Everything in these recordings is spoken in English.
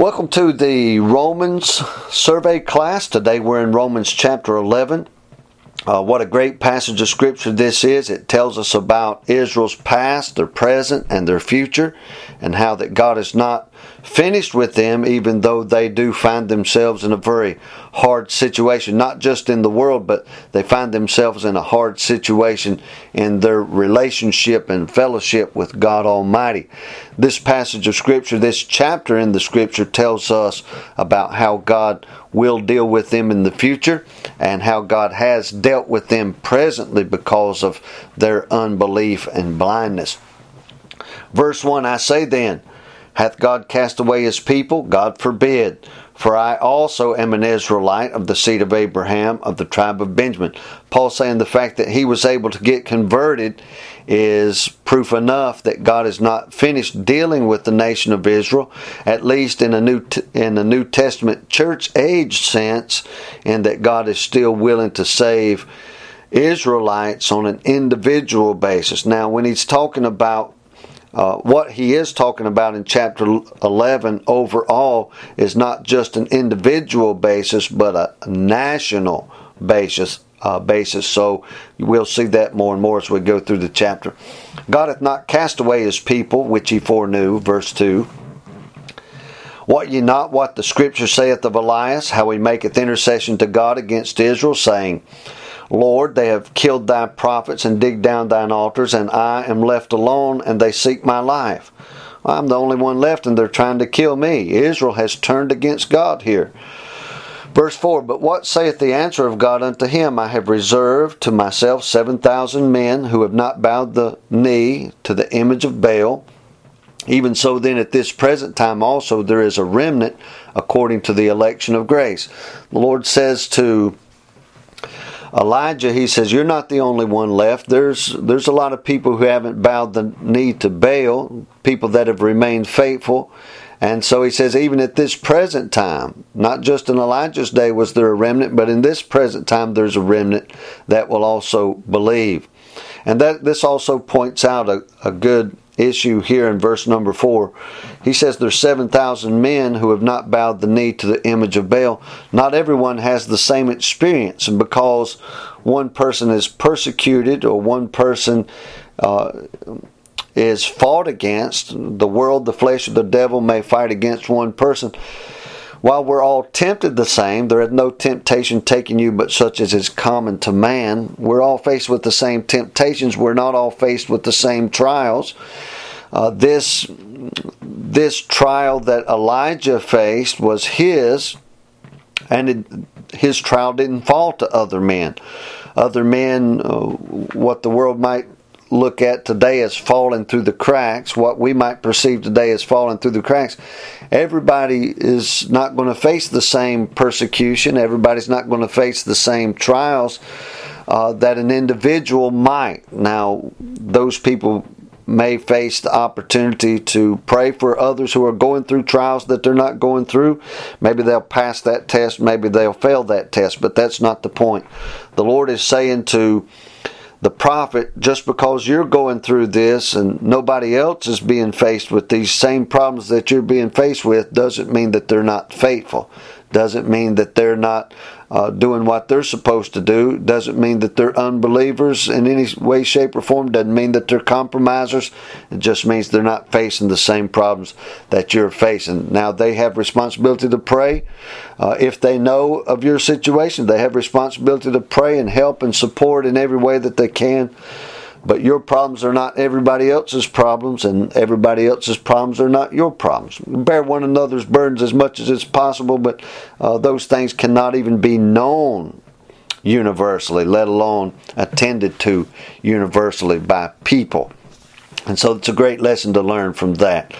Welcome to the Romans survey class. Today we're in Romans chapter 11. Uh, what a great passage of scripture this is. It tells us about Israel's past, their present, and their future, and how that God is not finished with them, even though they do find themselves in a very hard situation, not just in the world, but they find themselves in a hard situation in their relationship and fellowship with God Almighty. This passage of Scripture, this chapter in the Scripture, tells us about how God will deal with them in the future and how God has dealt with them presently because of their unbelief and blindness. Verse 1 I say then, Hath God cast away his people? God forbid. For I also am an Israelite of the seed of Abraham, of the tribe of Benjamin. Paul saying the fact that he was able to get converted is proof enough that God is not finished dealing with the nation of Israel, at least in a new in a New Testament church age sense, and that God is still willing to save Israelites on an individual basis. Now, when he's talking about uh, what he is talking about in chapter 11 overall is not just an individual basis, but a national basis. Uh, basis. So we'll see that more and more as we go through the chapter. God hath not cast away his people, which he foreknew, verse 2. What ye not what the scripture saith of Elias, how he maketh intercession to God against Israel, saying, Lord, they have killed thy prophets and digged down thine altars, and I am left alone, and they seek my life. I'm the only one left, and they're trying to kill me. Israel has turned against God here. Verse 4 But what saith the answer of God unto him? I have reserved to myself seven thousand men who have not bowed the knee to the image of Baal. Even so, then, at this present time also, there is a remnant according to the election of grace. The Lord says to Elijah, he says, You're not the only one left. There's there's a lot of people who haven't bowed the knee to Baal, people that have remained faithful. And so he says, even at this present time, not just in Elijah's day was there a remnant, but in this present time there's a remnant that will also believe. And that this also points out a, a good issue here in verse number four. He says there's 7,000 men who have not bowed the knee to the image of Baal. Not everyone has the same experience, and because one person is persecuted or one person uh, is fought against, the world, the flesh, or the devil may fight against one person. While we're all tempted the same, there is no temptation taking you but such as is common to man. We're all faced with the same temptations. We're not all faced with the same trials. Uh, this this trial that Elijah faced was his, and it, his trial didn't fall to other men. Other men, uh, what the world might look at today as falling through the cracks, what we might perceive today as falling through the cracks, everybody is not going to face the same persecution. Everybody's not going to face the same trials uh, that an individual might. Now, those people may face the opportunity to pray for others who are going through trials that they're not going through. Maybe they'll pass that test, maybe they'll fail that test, but that's not the point. The Lord is saying to the prophet, just because you're going through this and nobody else is being faced with these same problems that you're being faced with, doesn't mean that they're not faithful. Doesn't mean that they're not uh, doing what they're supposed to do. Doesn't mean that they're unbelievers in any way, shape, or form. Doesn't mean that they're compromisers. It just means they're not facing the same problems that you're facing. Now, they have responsibility to pray. Uh, if they know of your situation, they have responsibility to pray and help and support in every way that they can. But your problems are not everybody else's problems, and everybody else's problems are not your problems. Bear one another's burdens as much as it's possible, but uh, those things cannot even be known universally, let alone attended to universally by people. And so it's a great lesson to learn from that.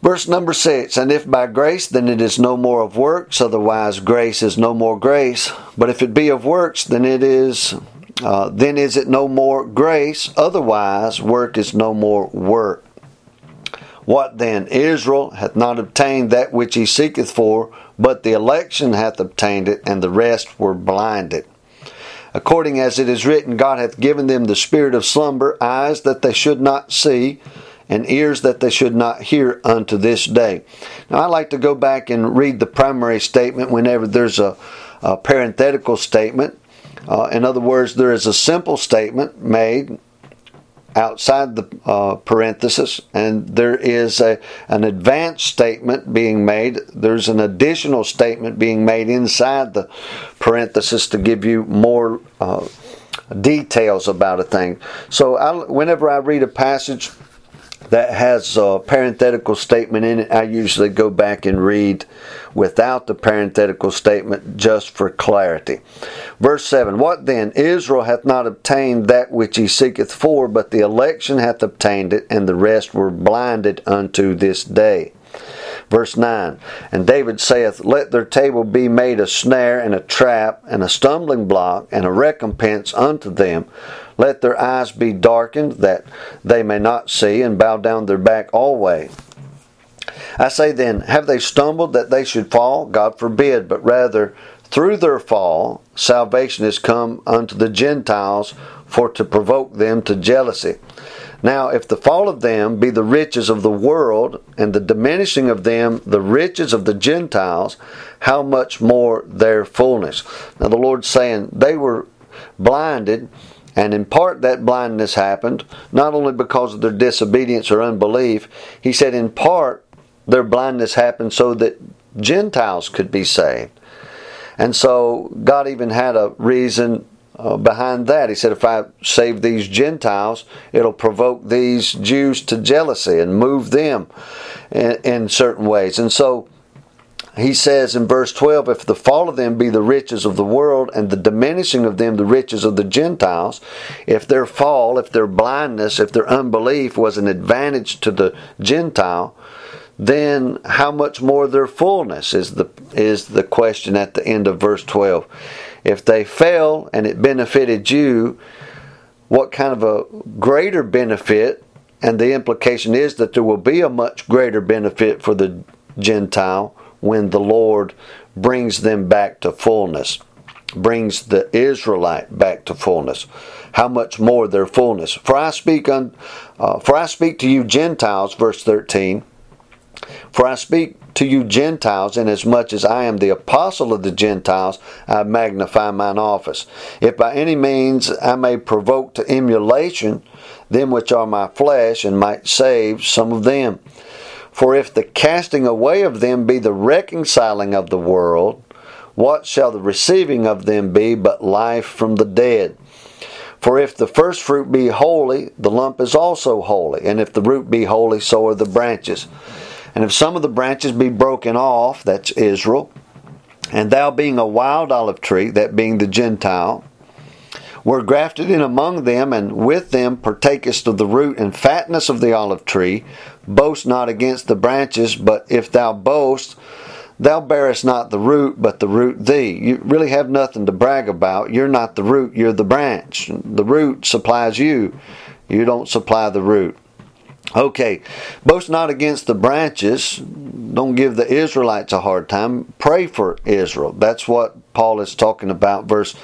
Verse number six, and if by grace, then it is no more of works, otherwise grace is no more grace. But if it be of works, then it is uh, then is it no more grace, otherwise work is no more work. What then? Israel hath not obtained that which he seeketh for, but the election hath obtained it, and the rest were blinded. According as it is written, God hath given them the spirit of slumber, eyes that they should not see, and ears that they should not hear unto this day. Now, I like to go back and read the primary statement whenever there's a, a parenthetical statement. Uh, in other words, there is a simple statement made outside the uh, parenthesis, and there is a, an advanced statement being made. There's an additional statement being made inside the parenthesis to give you more uh, details about a thing. So, I, whenever I read a passage, that has a parenthetical statement in it, I usually go back and read without the parenthetical statement just for clarity. Verse 7 What then? Israel hath not obtained that which he seeketh for, but the election hath obtained it, and the rest were blinded unto this day. Verse 9 And David saith, Let their table be made a snare and a trap and a stumbling block and a recompense unto them. Let their eyes be darkened that they may not see, and bow down their back always. I say then, have they stumbled that they should fall? God forbid, but rather through their fall, salvation is come unto the Gentiles for to provoke them to jealousy. Now, if the fall of them be the riches of the world, and the diminishing of them the riches of the Gentiles, how much more their fullness? Now, the Lord's saying they were blinded, and in part that blindness happened not only because of their disobedience or unbelief, He said in part their blindness happened so that Gentiles could be saved. And so God even had a reason uh, behind that. He said, if I save these Gentiles, it'll provoke these Jews to jealousy and move them in, in certain ways. And so he says in verse 12, if the fall of them be the riches of the world and the diminishing of them the riches of the Gentiles, if their fall, if their blindness, if their unbelief was an advantage to the Gentile, then how much more their fullness is the is the question at the end of verse 12 if they fell and it benefited you, what kind of a greater benefit? And the implication is that there will be a much greater benefit for the Gentile when the Lord brings them back to fullness, brings the Israelite back to fullness. How much more their fullness? For I speak on, uh, for I speak to you Gentiles, verse thirteen. For I speak to you Gentiles, inasmuch as I am the apostle of the Gentiles, I magnify mine office. If by any means I may provoke to emulation them which are my flesh, and might save some of them. For if the casting away of them be the reconciling of the world, what shall the receiving of them be but life from the dead? For if the first fruit be holy, the lump is also holy, and if the root be holy, so are the branches. And if some of the branches be broken off, that's Israel, and thou being a wild olive tree, that being the Gentile, were grafted in among them, and with them partakest of the root and fatness of the olive tree, boast not against the branches, but if thou boast, thou bearest not the root, but the root thee. You really have nothing to brag about. You're not the root, you're the branch. The root supplies you, you don't supply the root. Okay, boast not against the branches. Don't give the Israelites a hard time. Pray for Israel. That's what Paul is talking about, verse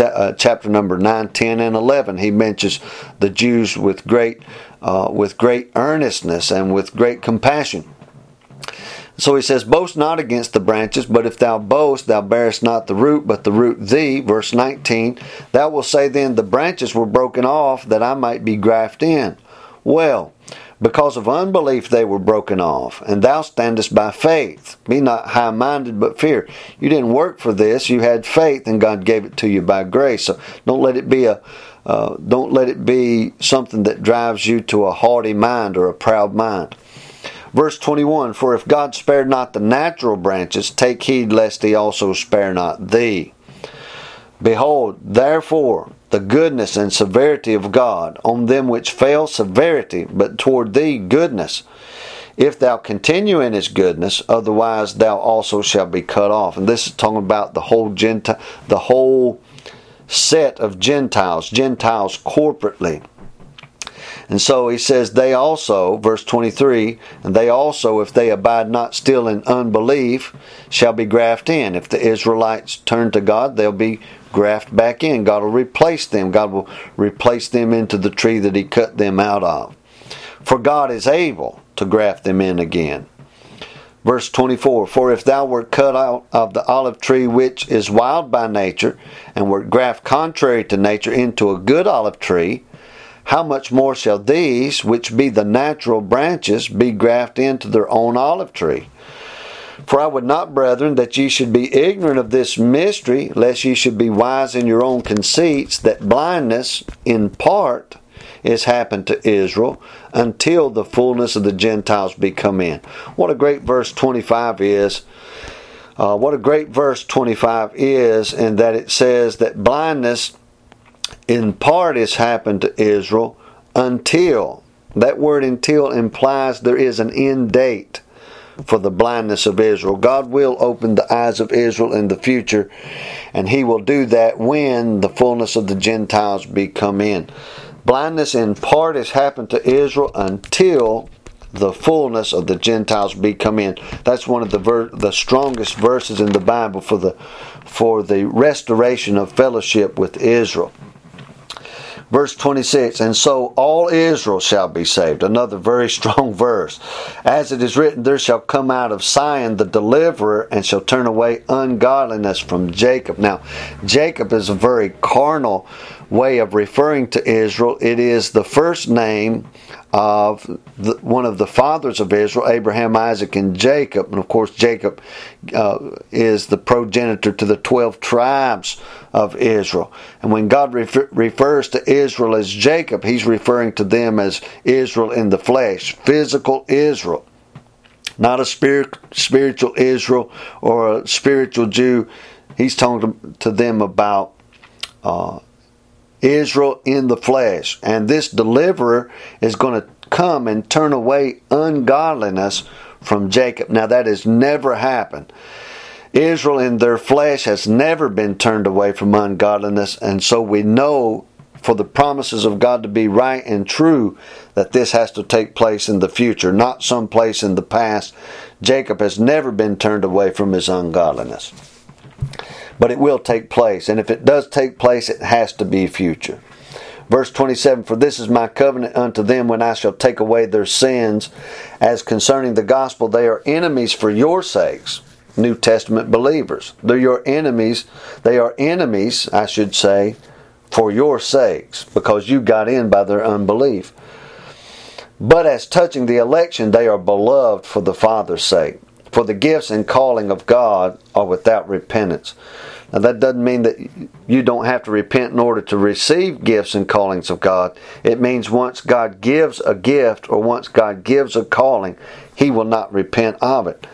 uh, chapter number 9, 10, and 11. He mentions the Jews with great, uh, with great earnestness and with great compassion. So he says, Boast not against the branches, but if thou boast, thou bearest not the root, but the root thee. Verse 19. Thou wilt say then, The branches were broken off, that I might be grafted in. Well, because of unbelief they were broken off, and thou standest by faith. Be not high minded, but fear. You didn't work for this, you had faith, and God gave it to you by grace. So don't let it be a uh, don't let it be something that drives you to a haughty mind or a proud mind. Verse 21 For if God spared not the natural branches, take heed lest he also spare not thee. Behold, therefore, the goodness and severity of God on them which fail severity, but toward thee goodness. If thou continue in his goodness, otherwise thou also shalt be cut off. And this is talking about the whole Gentile, the whole set of Gentiles, Gentiles corporately. And so he says, they also, verse 23, and they also, if they abide not still in unbelief, shall be grafted in. If the Israelites turn to God, they'll be graft back in. God will replace them. God will replace them into the tree that He cut them out of. for God is able to graft them in again. Verse 24 For if thou wert cut out of the olive tree which is wild by nature, and wert graft contrary to nature into a good olive tree, how much more shall these, which be the natural branches, be grafted into their own olive tree? For I would not, brethren, that ye should be ignorant of this mystery, lest ye should be wise in your own conceits, that blindness, in part, is happened to Israel until the fullness of the Gentiles be come in. What a great verse 25 is. Uh, what a great verse 25 is, in that it says that blindness in part has happened to Israel until. That word until implies there is an end date for the blindness of Israel. God will open the eyes of Israel in the future, and He will do that when the fullness of the Gentiles be come in. Blindness in part has happened to Israel until the fullness of the Gentiles be come in. That's one of the ver- the strongest verses in the Bible for the for the restoration of fellowship with Israel. Verse 26, and so all Israel shall be saved. Another very strong verse. As it is written, there shall come out of Zion the deliverer and shall turn away ungodliness from Jacob. Now, Jacob is a very carnal way of referring to Israel. It is the first name of the, one of the fathers of Israel, Abraham, Isaac, and Jacob. And of course, Jacob uh, is the progenitor to the 12 tribes of Israel. And when God refer, refers to Israel as Jacob, he's referring to them as Israel in the flesh, physical Israel. Not a spirit, spiritual Israel or a spiritual Jew. He's talking to them about uh, Israel in the flesh. And this deliverer is going to come and turn away ungodliness from Jacob. Now, that has never happened. Israel in their flesh has never been turned away from ungodliness, and so we know for the promises of God to be right and true that this has to take place in the future, not some place in the past. Jacob has never been turned away from his ungodliness but it will take place. And if it does take place, it has to be future. Verse 27 For this is my covenant unto them when I shall take away their sins. As concerning the gospel, they are enemies for your sakes. New Testament believers. They're your enemies. They are enemies, I should say, for your sakes, because you got in by their unbelief. But as touching the election, they are beloved for the Father's sake. For the gifts and calling of God are without repentance. Now, that doesn't mean that you don't have to repent in order to receive gifts and callings of God. It means once God gives a gift or once God gives a calling, He will not repent of it.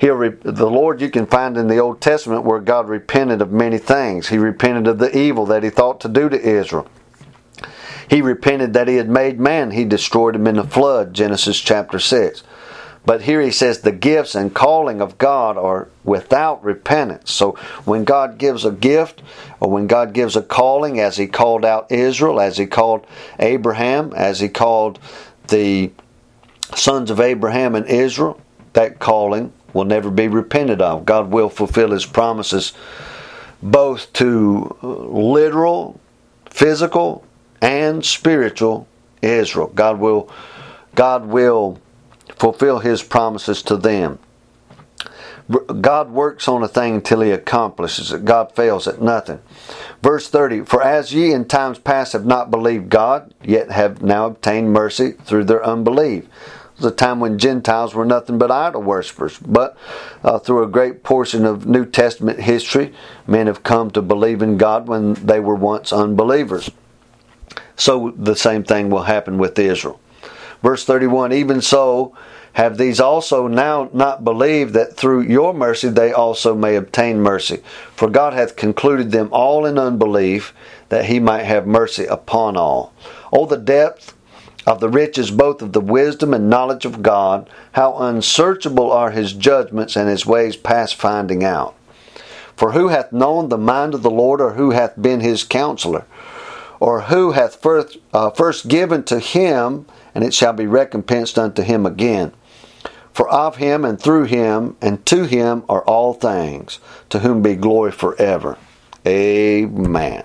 Re- the Lord you can find in the Old Testament where God repented of many things. He repented of the evil that He thought to do to Israel. He repented that He had made man. He destroyed him in the flood, Genesis chapter 6. But here he says the gifts and calling of God are without repentance. So when God gives a gift or when God gives a calling, as he called out Israel, as he called Abraham, as he called the sons of Abraham and Israel, that calling will never be repented of. God will fulfill his promises both to uh, literal, physical, and spiritual Israel. God will God will fulfill his promises to them. God works on a thing till he accomplishes it. God fails at nothing. Verse 30 For as ye in times past have not believed God, yet have now obtained mercy through their unbelief. It was a time when Gentiles were nothing but idol worshippers. But uh, through a great portion of New Testament history, men have come to believe in God when they were once unbelievers. So the same thing will happen with Israel. Verse 31 Even so, have these also now not believed that through your mercy they also may obtain mercy? For God hath concluded them all in unbelief, that he might have mercy upon all. Oh, the depth of the riches both of the wisdom and knowledge of God, how unsearchable are his judgments and his ways past finding out. For who hath known the mind of the Lord, or who hath been his counselor? Or who hath first, uh, first given to him, and it shall be recompensed unto him again? For of him and through him and to him are all things, to whom be glory forever. Amen.